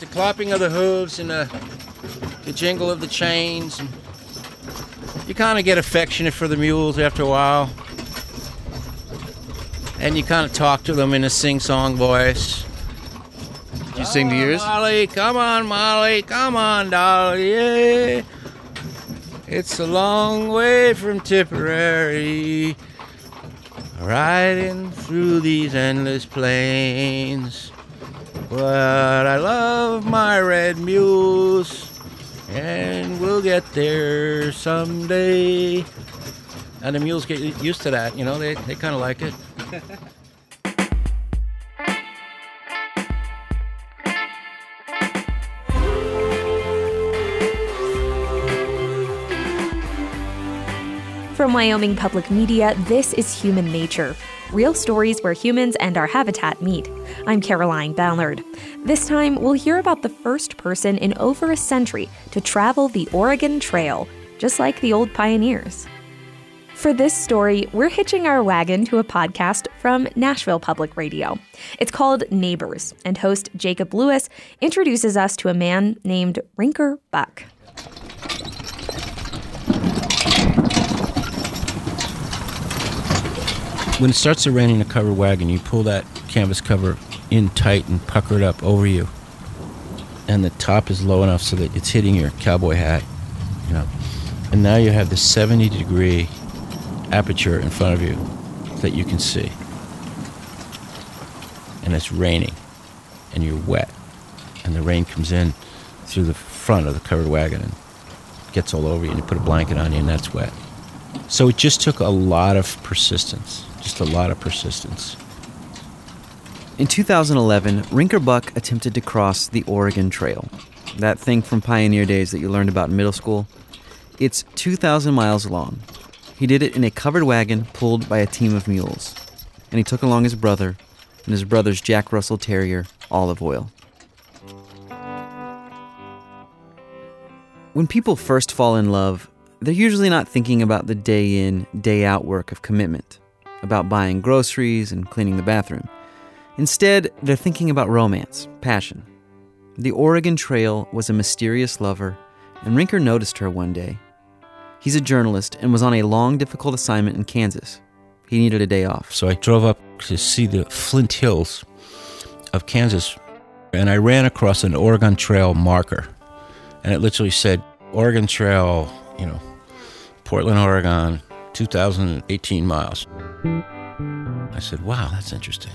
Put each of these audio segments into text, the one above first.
The clopping of the hooves and the, the jingle of the chains. And you kind of get affectionate for the mules after a while. And you kind of talk to them in a sing song voice. You sing to yours? Molly, come on, Molly, come on, Dolly, yeah. It's a long way from Tipperary, riding through these endless plains. But I love my red mules, and we'll get there someday. And the mules get used to that, you know, they, they kind of like it. From Wyoming Public Media, this is Human Nature real stories where humans and our habitat meet. I'm Caroline Ballard. This time, we'll hear about the first person in over a century to travel the Oregon Trail, just like the old pioneers. For this story, we're hitching our wagon to a podcast from Nashville Public Radio. It's called Neighbors, and host Jacob Lewis introduces us to a man named Rinker Buck. When it starts to rain in a covered wagon, you pull that canvas cover in tight and pucker it up over you. And the top is low enough so that it's hitting your cowboy hat, you know. And now you have this 70 degree aperture in front of you that you can see. And it's raining, and you're wet. And the rain comes in through the front of the covered wagon and gets all over you, and you put a blanket on you, and that's wet. So it just took a lot of persistence just a lot of persistence. In 2011, Rinker Buck attempted to cross the Oregon Trail. That thing from pioneer days that you learned about in middle school. It's 2,000 miles long. He did it in a covered wagon pulled by a team of mules. And he took along his brother and his brother's Jack Russell Terrier, Olive Oil. When people first fall in love, they're usually not thinking about the day in, day out work of commitment about buying groceries and cleaning the bathroom. Instead, they're thinking about romance, passion. The Oregon Trail was a mysterious lover, and Rinker noticed her one day. He's a journalist and was on a long, difficult assignment in Kansas. He needed a day off. So I drove up to see the Flint Hills of Kansas, and I ran across an Oregon Trail marker. And it literally said, Oregon Trail, you know, Portland, Oregon, 2,018 miles. I said, wow, that's interesting.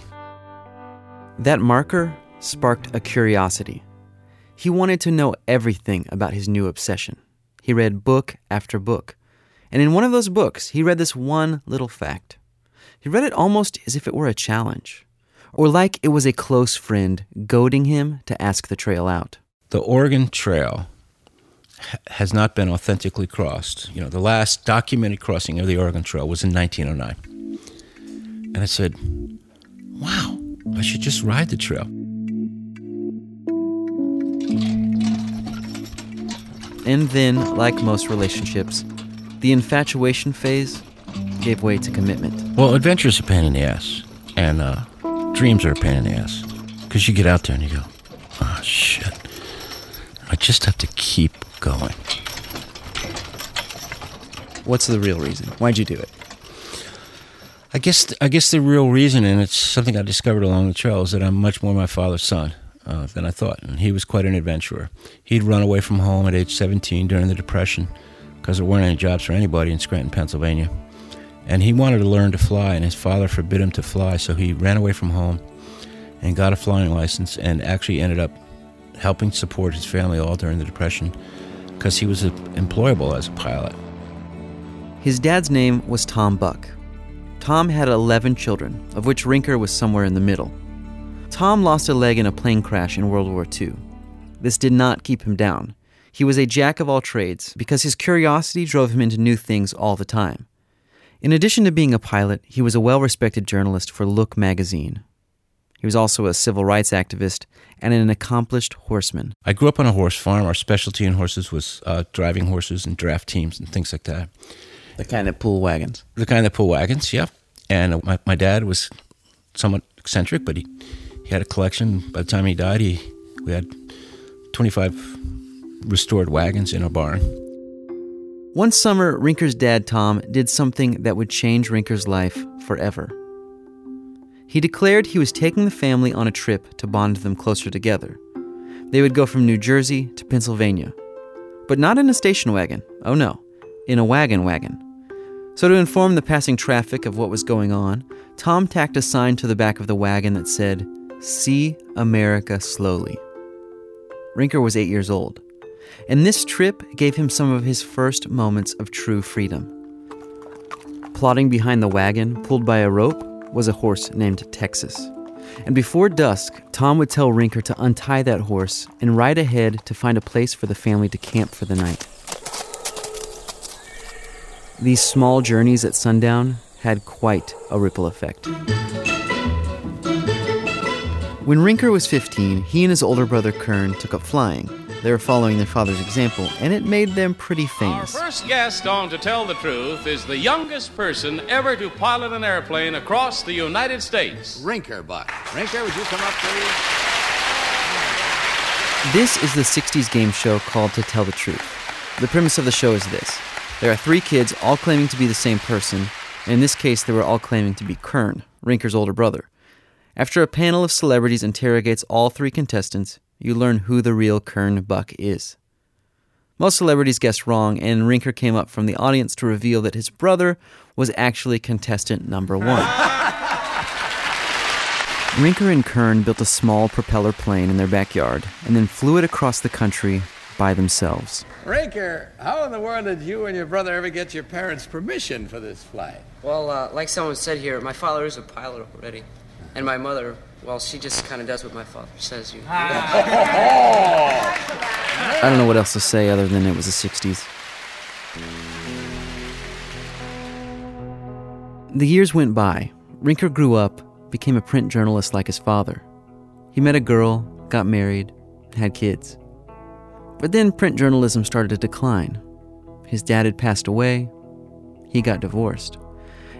That marker sparked a curiosity. He wanted to know everything about his new obsession. He read book after book. And in one of those books, he read this one little fact. He read it almost as if it were a challenge, or like it was a close friend goading him to ask the trail out. The Oregon Trail has not been authentically crossed. You know, the last documented crossing of the Oregon Trail was in 1909. And I said, wow, I should just ride the trail. And then, like most relationships, the infatuation phase gave way to commitment. Well, adventure's a pain in the ass, and uh, dreams are a pain in the ass. Because you get out there and you go, oh, shit. I just have to keep going. What's the real reason? Why'd you do it? I guess I guess the real reason, and it's something I discovered along the trail, is that I'm much more my father's son uh, than I thought. And he was quite an adventurer. He'd run away from home at age 17 during the Depression because there weren't any jobs for anybody in Scranton, Pennsylvania. And he wanted to learn to fly, and his father forbid him to fly, so he ran away from home and got a flying license and actually ended up helping support his family all during the Depression because he was employable as a pilot. His dad's name was Tom Buck. Tom had 11 children, of which Rinker was somewhere in the middle. Tom lost a leg in a plane crash in World War II. This did not keep him down. He was a jack of all trades because his curiosity drove him into new things all the time. In addition to being a pilot, he was a well respected journalist for Look magazine. He was also a civil rights activist and an accomplished horseman. I grew up on a horse farm. Our specialty in horses was uh, driving horses and draft teams and things like that. The kind that pull wagons. The kind that pull wagons, yeah. And uh, my, my dad was somewhat eccentric, but he, he had a collection. By the time he died, he we had 25 restored wagons in a barn. One summer, Rinker's dad, Tom, did something that would change Rinker's life forever. He declared he was taking the family on a trip to bond them closer together. They would go from New Jersey to Pennsylvania. But not in a station wagon. Oh no, in a wagon wagon. So, to inform the passing traffic of what was going on, Tom tacked a sign to the back of the wagon that said, See America slowly. Rinker was eight years old and this trip gave him some of his first moments of true freedom. Plodding behind the wagon, pulled by a rope, was a horse named Texas. And before dusk, Tom would tell Rinker to untie that horse and ride ahead to find a place for the family to camp for the night. These small journeys at sundown had quite a ripple effect. When Rinker was 15, he and his older brother Kern took up flying. They were following their father's example, and it made them pretty famous. Our first guest on To Tell the Truth is the youngest person ever to pilot an airplane across the United States. Rinker, Buck. Rinker, would you come up, please? This is the 60s game show called To Tell the Truth. The premise of the show is this there are three kids all claiming to be the same person, and in this case, they were all claiming to be Kern, Rinker's older brother. After a panel of celebrities interrogates all three contestants, you learn who the real Kern Buck is. Most celebrities guessed wrong, and Rinker came up from the audience to reveal that his brother was actually contestant number one. Rinker and Kern built a small propeller plane in their backyard and then flew it across the country by themselves. Rinker, how in the world did you and your brother ever get your parents' permission for this flight? Well, uh, like someone said here, my father is a pilot already, and my mother well, she just kind of does what my father says. You. Ah. I don't know what else to say other than it was the 60s. The years went by. Rinker grew up, became a print journalist like his father. He met a girl, got married, had kids. But then print journalism started to decline. His dad had passed away. He got divorced.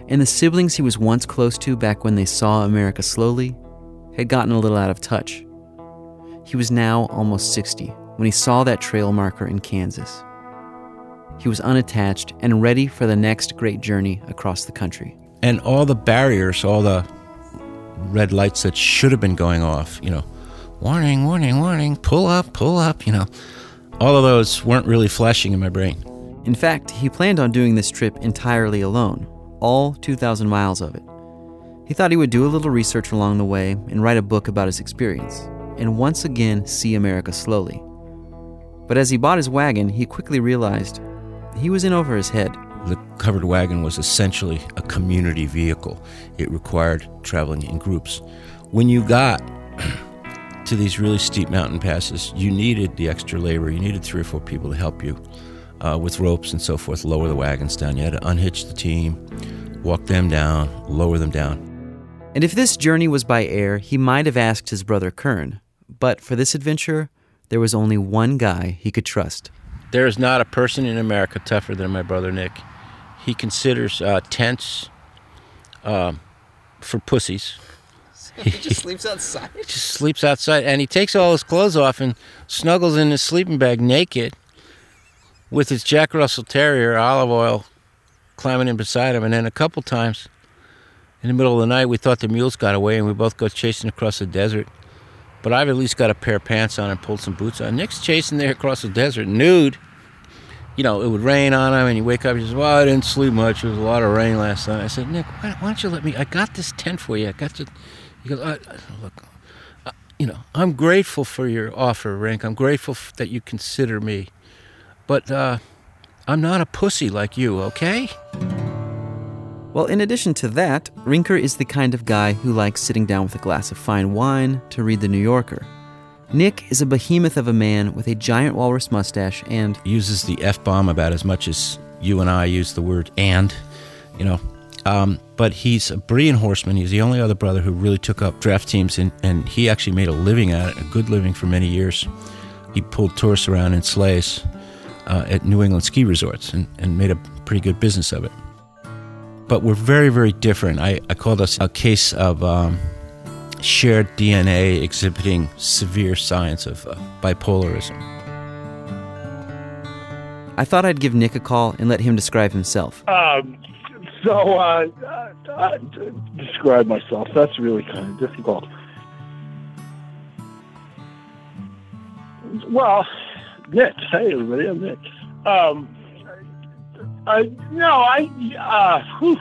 And the siblings he was once close to back when they saw America slowly had gotten a little out of touch. He was now almost 60 when he saw that trail marker in Kansas. He was unattached and ready for the next great journey across the country. And all the barriers, all the red lights that should have been going off, you know, warning, warning, warning, pull up, pull up, you know, all of those weren't really flashing in my brain. In fact, he planned on doing this trip entirely alone, all 2,000 miles of it. He thought he would do a little research along the way and write a book about his experience, and once again see America slowly. But as he bought his wagon, he quickly realized he was in over his head. The covered wagon was essentially a community vehicle. It required traveling in groups. When you got to these really steep mountain passes, you needed the extra labor. You needed three or four people to help you uh, with ropes and so forth, lower the wagons down. You had to unhitch the team, walk them down, lower them down. And if this journey was by air, he might have asked his brother Kern. But for this adventure, there was only one guy he could trust. There is not a person in America tougher than my brother Nick. He considers uh, tents uh, for pussies. he just sleeps outside? He just sleeps outside. And he takes all his clothes off and snuggles in his sleeping bag naked with his Jack Russell Terrier, olive oil, climbing in beside him. And then a couple times in the middle of the night, we thought the mules got away, and we both go chasing across the desert. But I've at least got a pair of pants on and pulled some boots on. Nick's chasing there across the desert, nude. You know, it would rain on him, and you wake up, and he says, Well, I didn't sleep much. There was a lot of rain last night. I said, Nick, why, why don't you let me? I got this tent for you. I got to. He goes, I, Look, uh, you know, I'm grateful for your offer, Rink. I'm grateful that you consider me. But uh, I'm not a pussy like you, okay? Well, in addition to that, Rinker is the kind of guy who likes sitting down with a glass of fine wine to read The New Yorker. Nick is a behemoth of a man with a giant walrus mustache and uses the F bomb about as much as you and I use the word and, you know. Um, but he's a brilliant horseman. He's the only other brother who really took up draft teams, and, and he actually made a living at it, a good living for many years. He pulled tourists around in sleighs uh, at New England ski resorts and, and made a pretty good business of it but we're very, very different. I, I call this a case of um, shared DNA exhibiting severe signs of uh, bipolarism. I thought I'd give Nick a call and let him describe himself. Um, so, uh, uh, uh, describe myself. That's really kind of difficult. Well, Nick. Hey, everybody. I'm Nick. Um, I, no, I, uh, whew.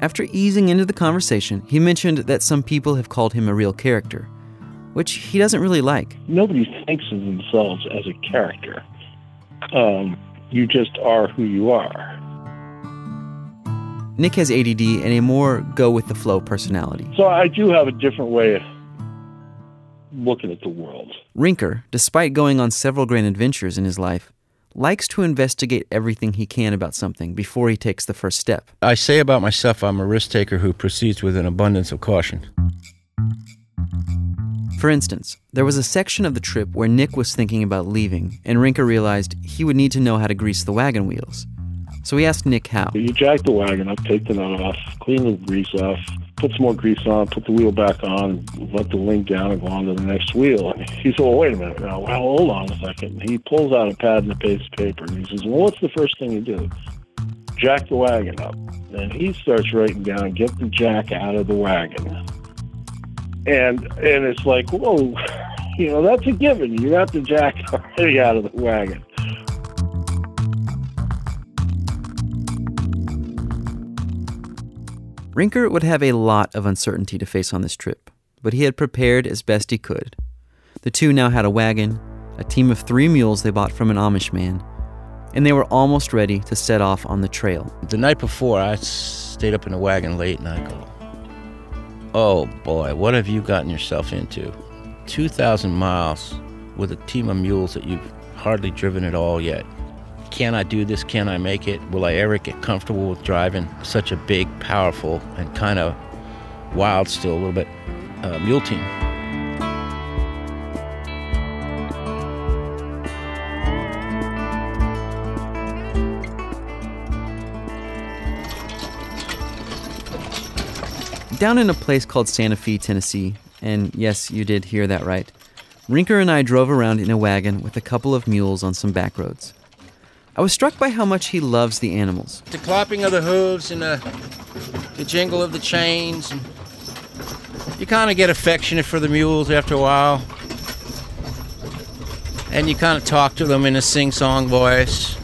After easing into the conversation, he mentioned that some people have called him a real character, which he doesn't really like. Nobody thinks of themselves as a character. Um, you just are who you are. Nick has ADD and a more go with the flow personality. So I do have a different way of looking at the world. Rinker, despite going on several grand adventures in his life, likes to investigate everything he can about something before he takes the first step. I say about myself, I'm a risk taker who proceeds with an abundance of caution. For instance, there was a section of the trip where Nick was thinking about leaving, and Rinker realized he would need to know how to grease the wagon wheels. So he asked Nick how. You jack the wagon up, take the nut off, clean the grease off, put some more grease on, put the wheel back on, let the link down, and go on to the next wheel. And he said, well, wait a minute now. Well, hold on a second. He pulls out a pad and a piece of paper, and he says, well, what's the first thing you do? Jack the wagon up. And he starts writing down, get the jack out of the wagon. And and it's like, whoa, you know, that's a given. You have the jack already out of the wagon. Rinker would have a lot of uncertainty to face on this trip, but he had prepared as best he could. The two now had a wagon, a team of three mules they bought from an Amish man, and they were almost ready to set off on the trail. The night before, I stayed up in the wagon late and I go, Oh boy, what have you gotten yourself into? 2,000 miles with a team of mules that you've hardly driven at all yet. Can I do this? Can I make it? Will I ever get comfortable with driving such a big, powerful, and kind of wild, still a little bit, uh, mule team? Down in a place called Santa Fe, Tennessee, and yes, you did hear that right, Rinker and I drove around in a wagon with a couple of mules on some back roads. I was struck by how much he loves the animals. The clapping of the hooves and the, the jingle of the chains. And you kind of get affectionate for the mules after a while. And you kind of talk to them in a sing song voice.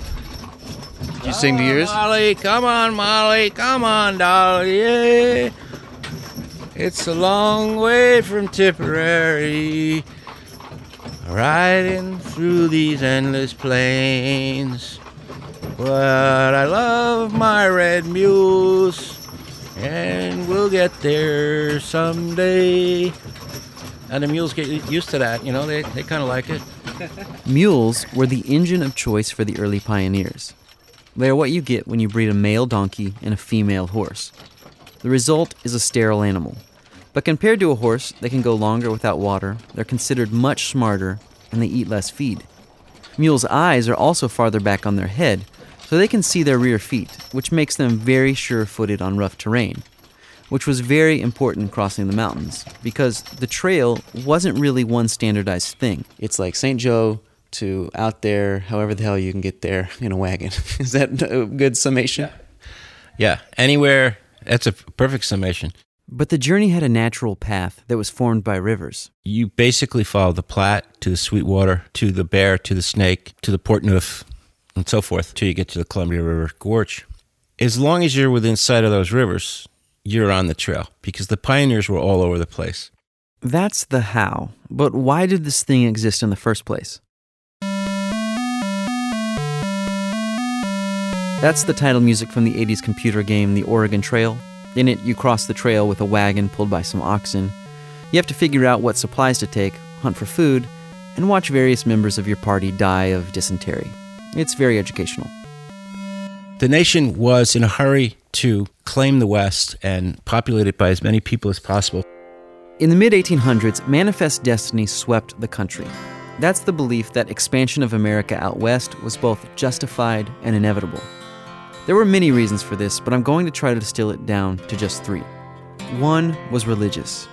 Did you sing to yours? Molly, come on, Molly, come on, Dolly, yeah. It's a long way from Tipperary, riding through these endless plains. But I love my red mules, and we'll get there someday. And the mules get used to that, you know, they, they kind of like it. Mules were the engine of choice for the early pioneers. They are what you get when you breed a male donkey and a female horse. The result is a sterile animal. But compared to a horse, they can go longer without water, they're considered much smarter, and they eat less feed. Mules' eyes are also farther back on their head, so they can see their rear feet, which makes them very sure footed on rough terrain, which was very important crossing the mountains, because the trail wasn't really one standardized thing. It's like St. Joe to out there, however the hell you can get there in a wagon. Is that a good summation? Yeah, anywhere, that's a perfect summation. But the journey had a natural path that was formed by rivers. You basically follow the Platte to the Sweetwater, to the Bear, to the Snake, to the Portneuf, and so forth, till you get to the Columbia River Gorge. As long as you're within sight of those rivers, you're on the trail because the pioneers were all over the place. That's the how. But why did this thing exist in the first place? That's the title music from the 80s computer game The Oregon Trail. In it, you cross the trail with a wagon pulled by some oxen. You have to figure out what supplies to take, hunt for food, and watch various members of your party die of dysentery. It's very educational. The nation was in a hurry to claim the West and populate it by as many people as possible. In the mid 1800s, manifest destiny swept the country. That's the belief that expansion of America out west was both justified and inevitable. There were many reasons for this, but I'm going to try to distill it down to just three. One was religious.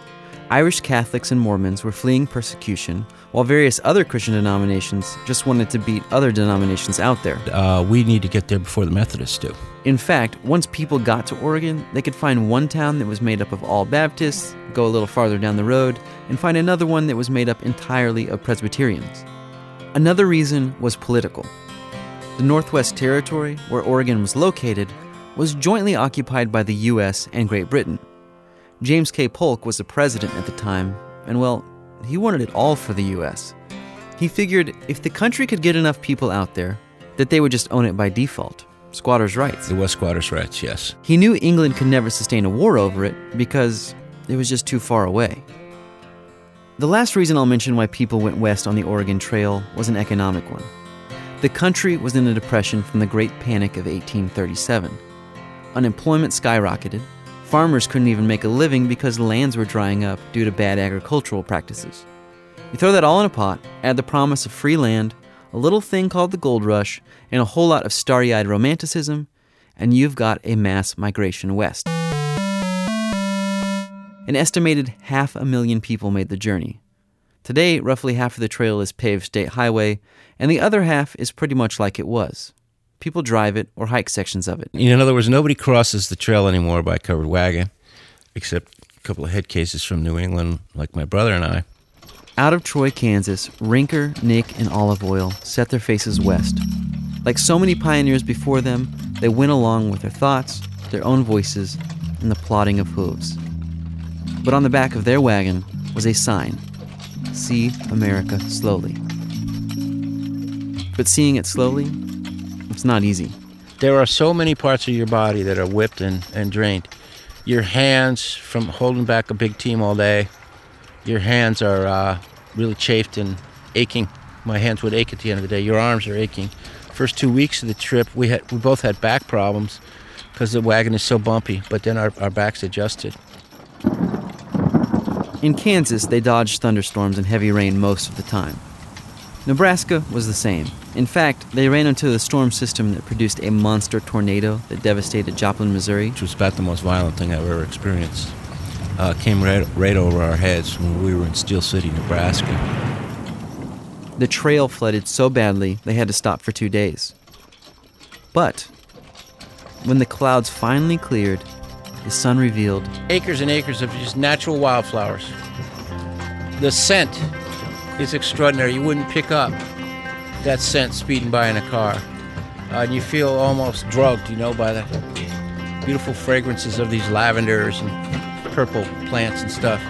Irish Catholics and Mormons were fleeing persecution, while various other Christian denominations just wanted to beat other denominations out there. Uh, we need to get there before the Methodists do. In fact, once people got to Oregon, they could find one town that was made up of all Baptists, go a little farther down the road, and find another one that was made up entirely of Presbyterians. Another reason was political. The Northwest Territory, where Oregon was located, was jointly occupied by the U.S. and Great Britain. James K. Polk was the president at the time, and well, he wanted it all for the U.S. He figured if the country could get enough people out there, that they would just own it by default. Squatters' rights. It was squatters' rights, yes. He knew England could never sustain a war over it because it was just too far away. The last reason I'll mention why people went west on the Oregon Trail was an economic one. The country was in a depression from the Great Panic of 1837. Unemployment skyrocketed. Farmers couldn't even make a living because lands were drying up due to bad agricultural practices. You throw that all in a pot, add the promise of free land, a little thing called the gold rush, and a whole lot of starry eyed romanticism, and you've got a mass migration west. An estimated half a million people made the journey. Today, roughly half of the trail is paved state highway, and the other half is pretty much like it was. People drive it or hike sections of it. In other words, nobody crosses the trail anymore by covered wagon, except a couple of head cases from New England, like my brother and I. Out of Troy, Kansas, Rinker, Nick, and Olive Oil set their faces west. Like so many pioneers before them, they went along with their thoughts, their own voices, and the plodding of hooves. But on the back of their wagon was a sign See America slowly. But seeing it slowly, it's not easy. There are so many parts of your body that are whipped and, and drained. Your hands, from holding back a big team all day, your hands are uh, really chafed and aching. My hands would ache at the end of the day. Your arms are aching. First two weeks of the trip, we had we both had back problems because the wagon is so bumpy. But then our, our backs adjusted. In Kansas, they dodged thunderstorms and heavy rain most of the time. Nebraska was the same. In fact, they ran into the storm system that produced a monster tornado that devastated Joplin, Missouri. Which was about the most violent thing I've ever experienced. Uh, came right, right over our heads when we were in Steele City, Nebraska. The trail flooded so badly they had to stop for two days. But when the clouds finally cleared, the sun revealed acres and acres of just natural wildflowers. The scent is extraordinary. You wouldn't pick up that scent speeding by in a car. Uh, and you feel almost drugged, you know, by the beautiful fragrances of these lavenders and purple plants and stuff.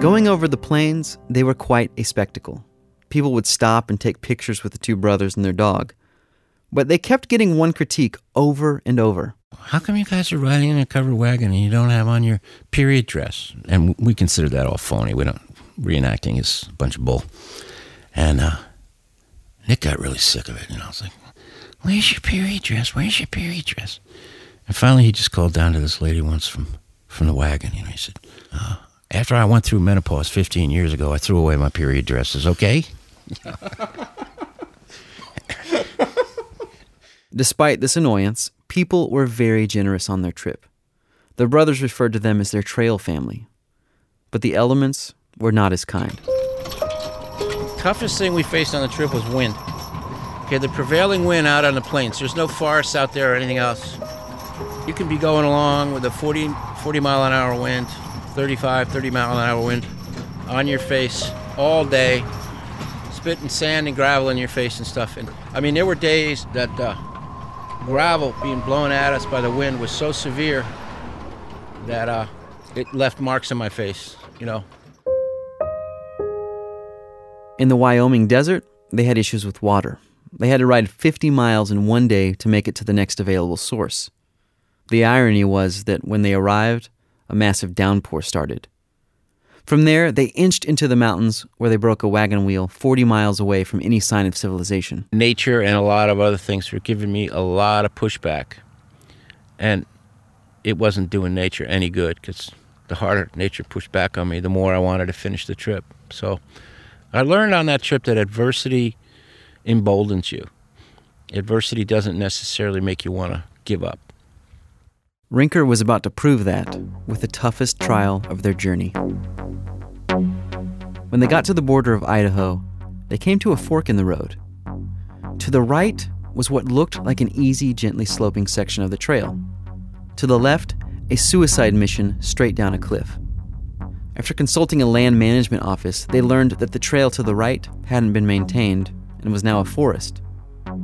Going over the plains, they were quite a spectacle. People would stop and take pictures with the two brothers and their dog. But they kept getting one critique over and over. How come you guys are riding in a covered wagon and you don't have on your period dress? And we consider that all phony. We don't reenacting is a bunch of bull. And uh, Nick got really sick of it. and I was like, "Where's your period dress? Where's your period dress?" And finally, he just called down to this lady once from from the wagon. You know, he said, uh, after I went through menopause 15 years ago, I threw away my period dresses, okay? Despite this annoyance, people were very generous on their trip. The brothers referred to them as their trail family. But the elements were not as kind. Toughest thing we faced on the trip was wind. Okay, the prevailing wind out on the plains. There's no forests out there or anything else. You can be going along with a 40, 40 mile an hour wind, 35, 30 mile an hour wind on your face all day, spitting sand and gravel in your face and stuff. And I mean, there were days that uh, gravel being blown at us by the wind was so severe that uh, it left marks on my face, you know. In the Wyoming desert, they had issues with water. They had to ride 50 miles in one day to make it to the next available source. The irony was that when they arrived, a massive downpour started. From there, they inched into the mountains where they broke a wagon wheel 40 miles away from any sign of civilization. Nature and a lot of other things were giving me a lot of pushback. And it wasn't doing nature any good because the harder nature pushed back on me, the more I wanted to finish the trip. So I learned on that trip that adversity emboldens you. Adversity doesn't necessarily make you want to give up. Rinker was about to prove that with the toughest trial of their journey. When they got to the border of Idaho, they came to a fork in the road. To the right was what looked like an easy, gently sloping section of the trail. To the left, a suicide mission straight down a cliff. After consulting a land management office, they learned that the trail to the right hadn't been maintained and was now a forest.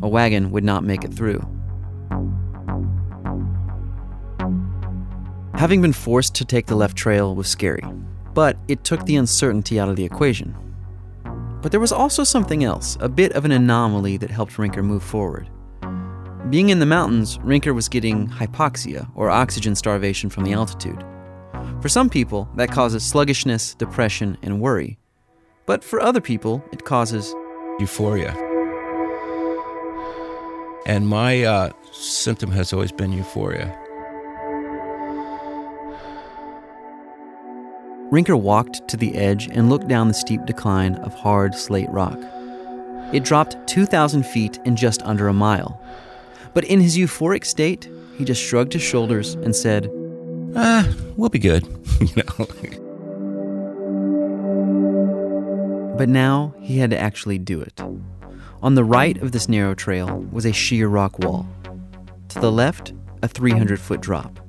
A wagon would not make it through. Having been forced to take the left trail was scary, but it took the uncertainty out of the equation. But there was also something else, a bit of an anomaly that helped Rinker move forward. Being in the mountains, Rinker was getting hypoxia, or oxygen starvation from the altitude. For some people, that causes sluggishness, depression, and worry. But for other people, it causes euphoria. And my uh, symptom has always been euphoria. Rinker walked to the edge and looked down the steep decline of hard slate rock. It dropped 2,000 feet in just under a mile. But in his euphoric state, he just shrugged his shoulders and said, Ah, we'll be good. you know. But now he had to actually do it. On the right of this narrow trail was a sheer rock wall. To the left, a 300 foot drop.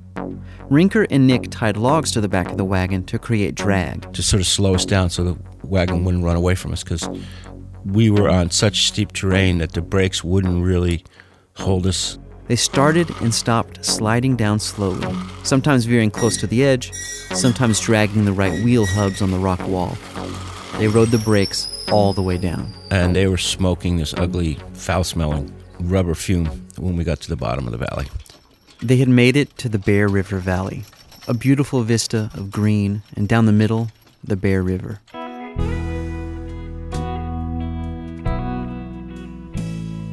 Rinker and Nick tied logs to the back of the wagon to create drag. To sort of slow us down so the wagon wouldn't run away from us because we were on such steep terrain that the brakes wouldn't really hold us. They started and stopped sliding down slowly, sometimes veering close to the edge, sometimes dragging the right wheel hubs on the rock wall. They rode the brakes all the way down. And they were smoking this ugly, foul smelling rubber fume when we got to the bottom of the valley. They had made it to the Bear River Valley, a beautiful vista of green, and down the middle, the Bear River.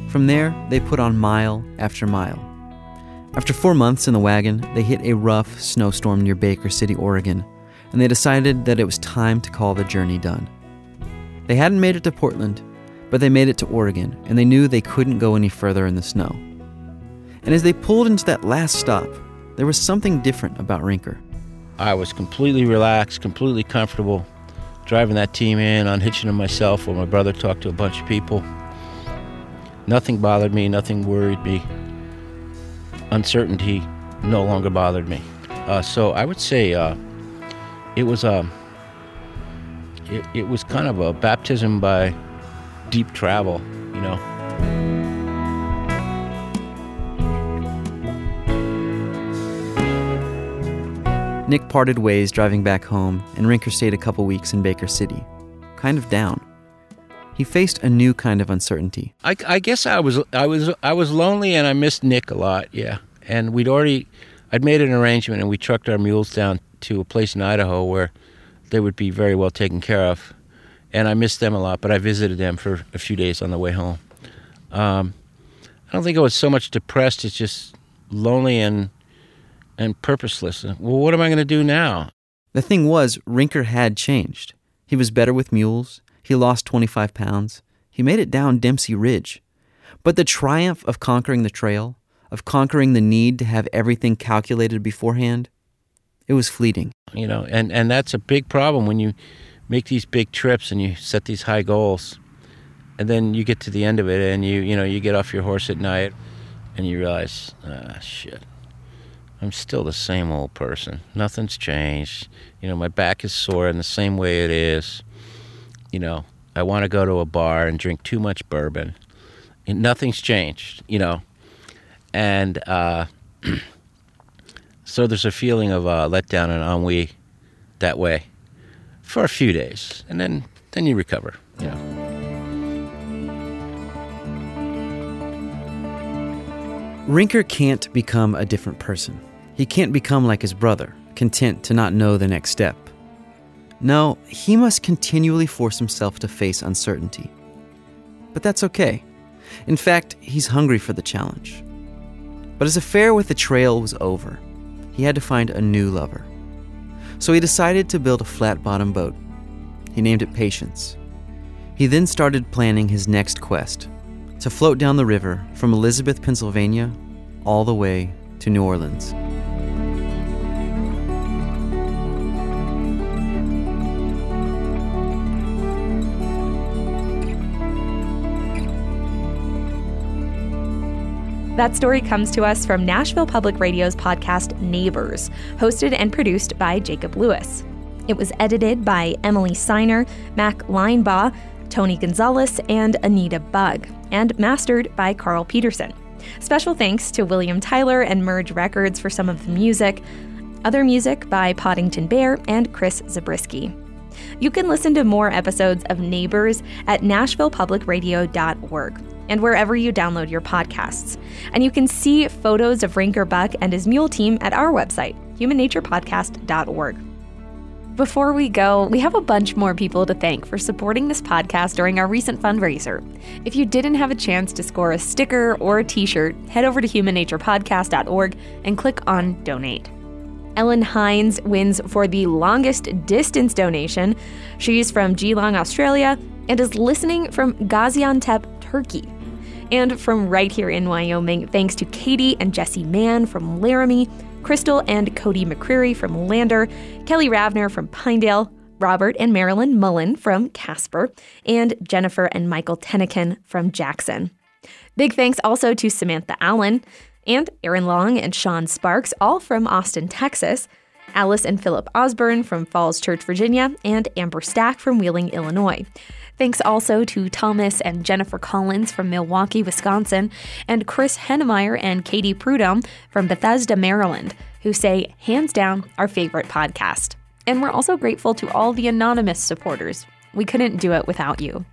From there, they put on mile after mile. After four months in the wagon, they hit a rough snowstorm near Baker City, Oregon, and they decided that it was time to call the journey done. They hadn't made it to Portland, but they made it to Oregon, and they knew they couldn't go any further in the snow. And as they pulled into that last stop, there was something different about Rinker. I was completely relaxed, completely comfortable driving that team in, unhitching them myself while my brother talked to a bunch of people. Nothing bothered me, nothing worried me. Uncertainty no longer bothered me. Uh, so I would say uh, it was a, um, it, it was kind of a baptism by deep travel, you know. Nick parted ways driving back home, and Rinker stayed a couple weeks in Baker City, kind of down. He faced a new kind of uncertainty. I, I guess I was I was I was lonely, and I missed Nick a lot. Yeah, and we'd already I'd made an arrangement, and we trucked our mules down to a place in Idaho where they would be very well taken care of, and I missed them a lot. But I visited them for a few days on the way home. Um, I don't think I was so much depressed; it's just lonely and and purposeless. Well, what am I going to do now? The thing was, Rinker had changed. He was better with mules. He lost 25 pounds. He made it down Dempsey Ridge. But the triumph of conquering the trail, of conquering the need to have everything calculated beforehand, it was fleeting. You know, and, and that's a big problem when you make these big trips and you set these high goals. And then you get to the end of it and you, you know, you get off your horse at night and you realize, ah, shit I'm still the same old person. Nothing's changed. You know, my back is sore in the same way it is. You know, I want to go to a bar and drink too much bourbon. And nothing's changed, you know. And uh, so there's a feeling of uh, letdown and ennui that way for a few days. And then, then you recover, you know. Rinker can't become a different person. He can't become like his brother, content to not know the next step. No, he must continually force himself to face uncertainty. But that's okay. In fact, he's hungry for the challenge. But his affair with the trail was over. He had to find a new lover. So he decided to build a flat bottom boat. He named it Patience. He then started planning his next quest to float down the river from Elizabeth, Pennsylvania, all the way to New Orleans. That story comes to us from Nashville Public Radio's podcast Neighbors, hosted and produced by Jacob Lewis. It was edited by Emily Siner, Mac Linebaugh, Tony Gonzalez, and Anita Bugg, and mastered by Carl Peterson. Special thanks to William Tyler and Merge Records for some of the music. Other music by Poddington Bear and Chris Zabriskie. You can listen to more episodes of Neighbors at NashvillePublicRadio.org and wherever you download your podcasts. And you can see photos of Rinker Buck and his mule team at our website, humannaturepodcast.org. Before we go, we have a bunch more people to thank for supporting this podcast during our recent fundraiser. If you didn't have a chance to score a sticker or a t shirt, head over to humannaturepodcast.org and click on Donate. Ellen Hines wins for the longest distance donation. She's from Geelong, Australia, and is listening from Gaziantep, Turkey. And from right here in Wyoming, thanks to Katie and Jesse Mann from Laramie, Crystal and Cody McCreary from Lander, Kelly Ravner from Pinedale, Robert and Marilyn Mullen from Casper, and Jennifer and Michael Tennekin from Jackson. Big thanks also to Samantha Allen and Aaron Long and Sean Sparks, all from Austin, Texas, Alice and Philip Osborne from Falls Church, Virginia, and Amber Stack from Wheeling, Illinois. Thanks also to Thomas and Jennifer Collins from Milwaukee, Wisconsin, and Chris Hennemeyer and Katie Prudhomme from Bethesda, Maryland, who say, hands down, our favorite podcast. And we're also grateful to all the anonymous supporters. We couldn't do it without you.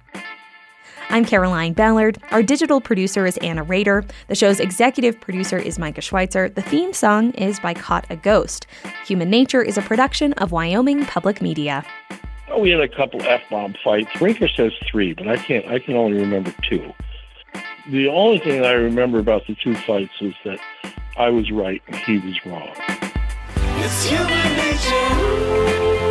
I'm Caroline Ballard. Our digital producer is Anna Rader. The show's executive producer is Micah Schweitzer. The theme song is by Caught a Ghost. Human Nature is a production of Wyoming Public Media. Oh, we had a couple f bomb fights. Rinker says three, but I can't. I can only remember two. The only thing I remember about the two fights was that I was right and he was wrong. It's human nature.